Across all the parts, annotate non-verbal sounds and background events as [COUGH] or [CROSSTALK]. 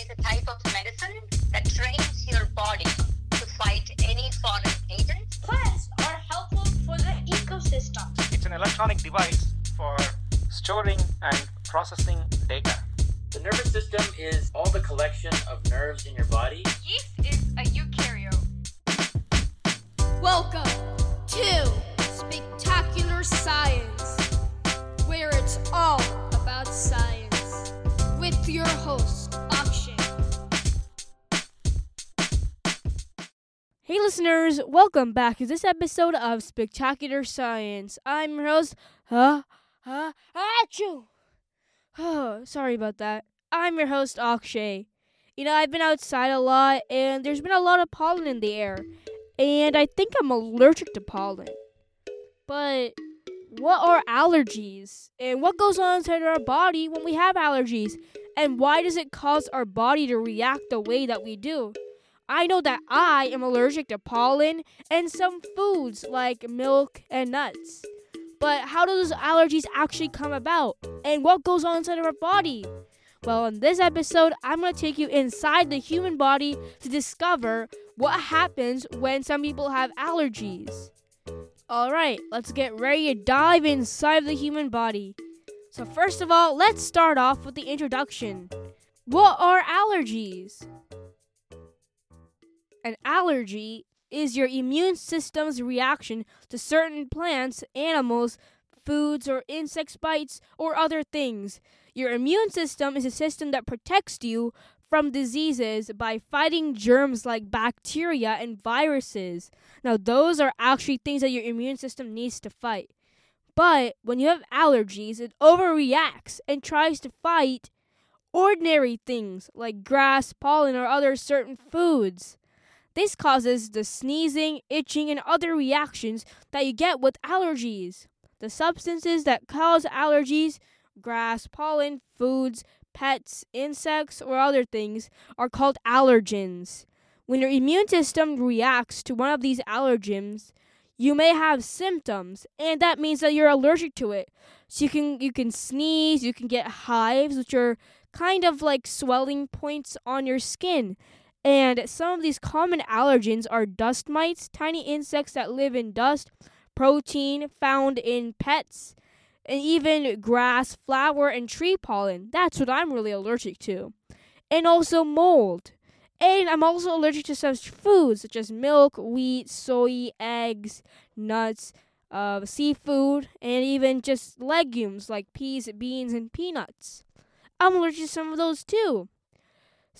is a type of medicine that trains your body to fight any foreign agents. Plants are helpful for the ecosystem. It's an electronic device for storing and processing data. The nervous system is all the collection of nerves in your body. Yeast is a eukaryote. Welcome to Spectacular Science, where it's all about science, with your host, listeners, welcome back to this episode of Spectacular Science. I'm your host, huh? Huh? Achoo! Oh, [SIGHS] sorry about that. I'm your host, Akshay. You know, I've been outside a lot and there's been a lot of pollen in the air. And I think I'm allergic to pollen. But what are allergies? And what goes on inside our body when we have allergies? And why does it cause our body to react the way that we do? I know that I am allergic to pollen and some foods like milk and nuts. But how do those allergies actually come about? And what goes on inside of our body? Well, in this episode, I'm going to take you inside the human body to discover what happens when some people have allergies. Alright, let's get ready to dive inside the human body. So, first of all, let's start off with the introduction. What are allergies? An allergy is your immune system's reaction to certain plants, animals, foods, or insect bites, or other things. Your immune system is a system that protects you from diseases by fighting germs like bacteria and viruses. Now, those are actually things that your immune system needs to fight. But when you have allergies, it overreacts and tries to fight ordinary things like grass, pollen, or other certain foods. This causes the sneezing, itching, and other reactions that you get with allergies. The substances that cause allergies, grass, pollen, foods, pets, insects, or other things, are called allergens. When your immune system reacts to one of these allergens, you may have symptoms, and that means that you're allergic to it. So you can you can sneeze, you can get hives, which are kind of like swelling points on your skin. And some of these common allergens are dust mites, tiny insects that live in dust, protein found in pets, and even grass, flower, and tree pollen. That's what I'm really allergic to. And also mold. And I'm also allergic to such foods such as milk, wheat, soy, eggs, nuts, uh, seafood, and even just legumes like peas, beans, and peanuts. I'm allergic to some of those too.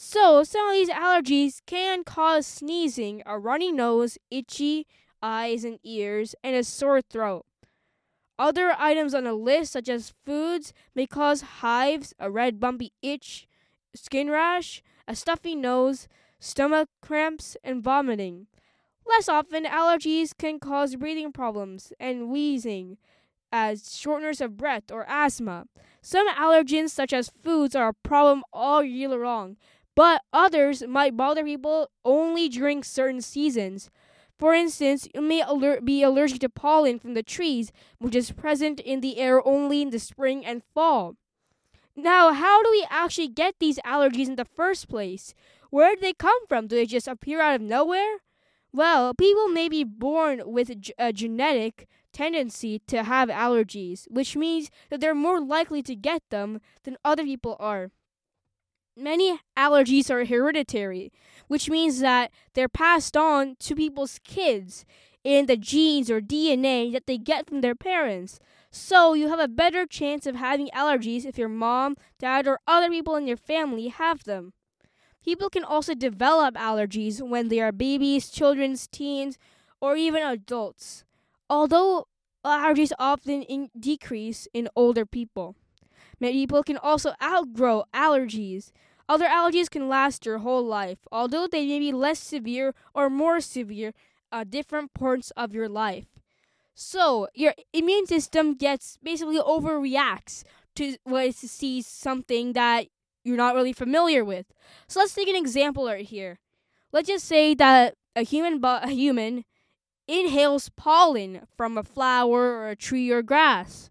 So, some of these allergies can cause sneezing, a runny nose, itchy eyes and ears, and a sore throat. Other items on the list, such as foods, may cause hives, a red bumpy itch, skin rash, a stuffy nose, stomach cramps, and vomiting. Less often, allergies can cause breathing problems and wheezing, as shortness of breath or asthma. Some allergens, such as foods, are a problem all year long, but others might bother people only during certain seasons. For instance, you may aller- be allergic to pollen from the trees, which is present in the air only in the spring and fall. Now, how do we actually get these allergies in the first place? Where do they come from? Do they just appear out of nowhere? Well, people may be born with a genetic tendency to have allergies, which means that they're more likely to get them than other people are. Many allergies are hereditary, which means that they're passed on to people's kids in the genes or DNA that they get from their parents. So you have a better chance of having allergies if your mom, dad, or other people in your family have them. People can also develop allergies when they are babies, children, teens, or even adults, although allergies often in- decrease in older people. Many people can also outgrow allergies. Other allergies can last your whole life, although they may be less severe or more severe at different points of your life. So, your immune system gets basically overreacts to when it sees something that you're not really familiar with. So let's take an example right here. Let's just say that a human bo- a human inhales pollen from a flower or a tree or grass.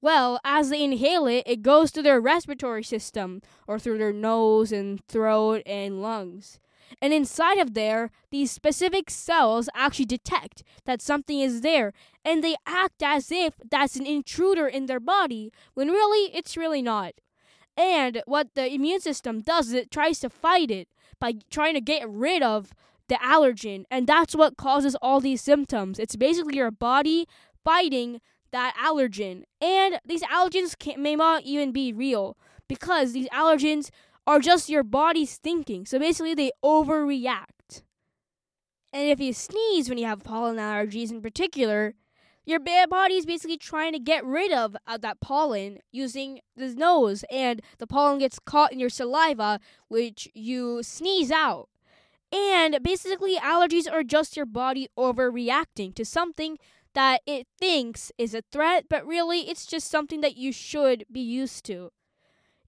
Well, as they inhale it, it goes to their respiratory system, or through their nose and throat and lungs. And inside of there, these specific cells actually detect that something is there, and they act as if that's an intruder in their body, when really, it's really not. And what the immune system does is it tries to fight it by trying to get rid of the allergen, and that's what causes all these symptoms. It's basically your body fighting that allergen, and these allergens can, may not even be real because these allergens are just your body's thinking. So basically, they overreact. And if you sneeze when you have pollen allergies in particular, your body is basically trying to get rid of uh, that pollen using the nose, and the pollen gets caught in your saliva, which you sneeze out. And basically, allergies are just your body overreacting to something that it thinks is a threat, but really it's just something that you should be used to.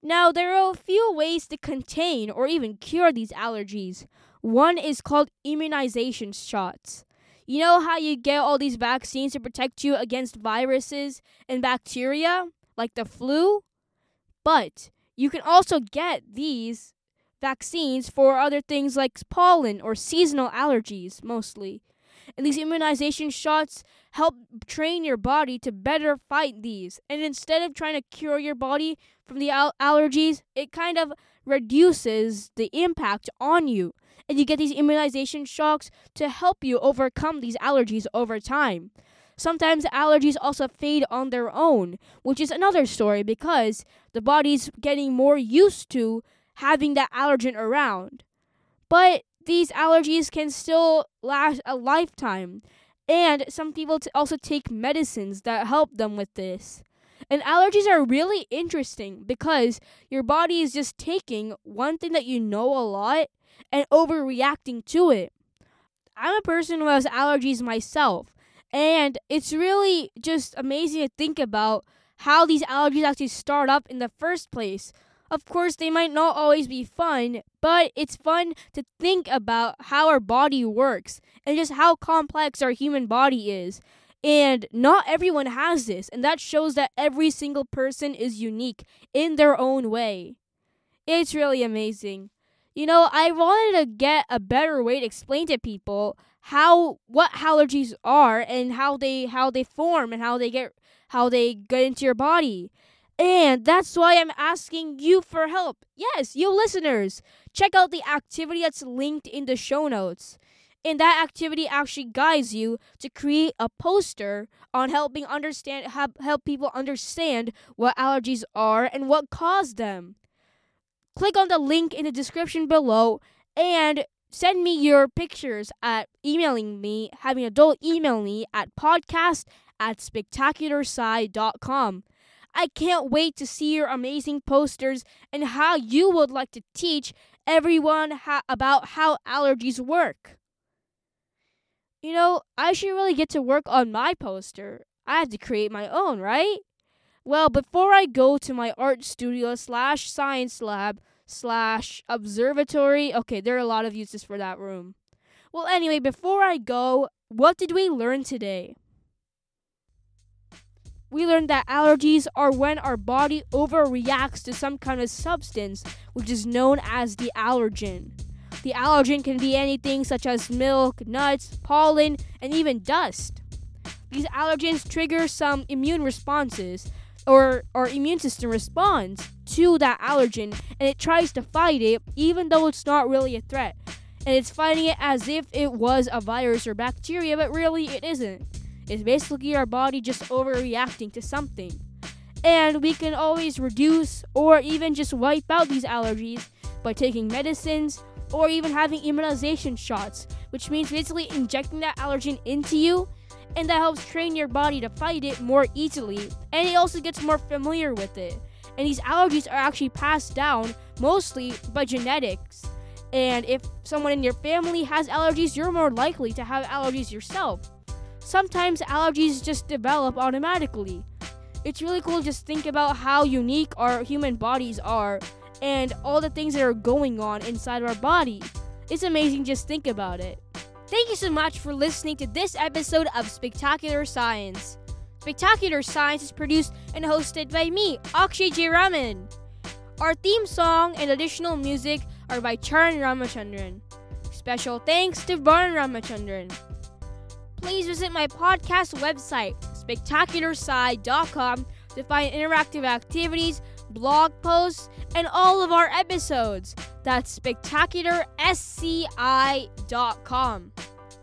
Now, there are a few ways to contain or even cure these allergies. One is called immunization shots. You know how you get all these vaccines to protect you against viruses and bacteria, like the flu? But you can also get these vaccines for other things like pollen or seasonal allergies, mostly. And these immunization shots help train your body to better fight these. And instead of trying to cure your body from the al- allergies, it kind of reduces the impact on you. And you get these immunization shocks to help you overcome these allergies over time. Sometimes allergies also fade on their own, which is another story because the body's getting more used to having that allergen around. But these allergies can still last a lifetime. And some people t- also take medicines that help them with this. And allergies are really interesting because your body is just taking one thing that you know a lot and overreacting to it. I'm a person who has allergies myself, and it's really just amazing to think about how these allergies actually start up in the first place. Of course, they might not always be fun, but it's fun to think about how our body works and just how complex our human body is. And not everyone has this, and that shows that every single person is unique in their own way. It's really amazing. You know, I wanted to get a better way to explain to people how what allergies are and how they how they form and how they get how they get into your body. And that's why I'm asking you for help. Yes, you listeners. Check out the activity that's linked in the show notes. And that activity actually guides you to create a poster on helping understand help, help people understand what allergies are and what cause them. Click on the link in the description below and send me your pictures at emailing me, having adult email me at podcast at spectacularsci.com. I can't wait to see your amazing posters and how you would like to teach everyone ha- about how allergies work. You know, I should really get to work on my poster. I have to create my own, right? Well, before I go to my art studio slash science lab slash observatory, okay, there are a lot of uses for that room. Well, anyway, before I go, what did we learn today? We learned that allergies are when our body overreacts to some kind of substance, which is known as the allergen. The allergen can be anything such as milk, nuts, pollen, and even dust. These allergens trigger some immune responses, or our immune system responds to that allergen and it tries to fight it even though it's not really a threat. And it's fighting it as if it was a virus or bacteria, but really it isn't. It's basically our body just overreacting to something. And we can always reduce or even just wipe out these allergies by taking medicines or even having immunization shots, which means basically injecting that allergen into you and that helps train your body to fight it more easily and it also gets more familiar with it. And these allergies are actually passed down mostly by genetics. And if someone in your family has allergies, you're more likely to have allergies yourself. Sometimes allergies just develop automatically. It's really cool to just think about how unique our human bodies are and all the things that are going on inside our body. It's amazing just think about it. Thank you so much for listening to this episode of Spectacular Science. Spectacular Science is produced and hosted by me, Akshay J. Raman. Our theme song and additional music are by Charan Ramachandran. Special thanks to Varun Ramachandran. Please visit my podcast website, spectacularsci.com, to find interactive activities, blog posts, and all of our episodes. That's spectacularsci.com.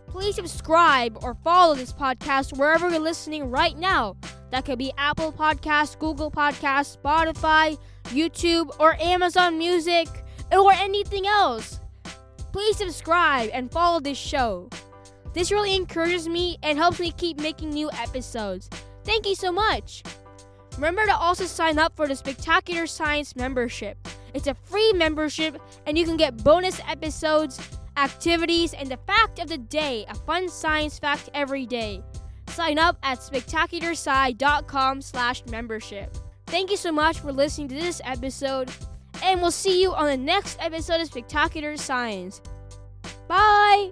Please subscribe or follow this podcast wherever you're listening right now. That could be Apple Podcasts, Google Podcasts, Spotify, YouTube, or Amazon Music, or anything else. Please subscribe and follow this show. This really encourages me and helps me keep making new episodes. Thank you so much. Remember to also sign up for the Spectacular Science membership. It's a free membership and you can get bonus episodes, activities, and the fact of the day, a fun science fact every day. Sign up at spectacularsci.com slash membership. Thank you so much for listening to this episode, and we'll see you on the next episode of Spectacular Science. Bye!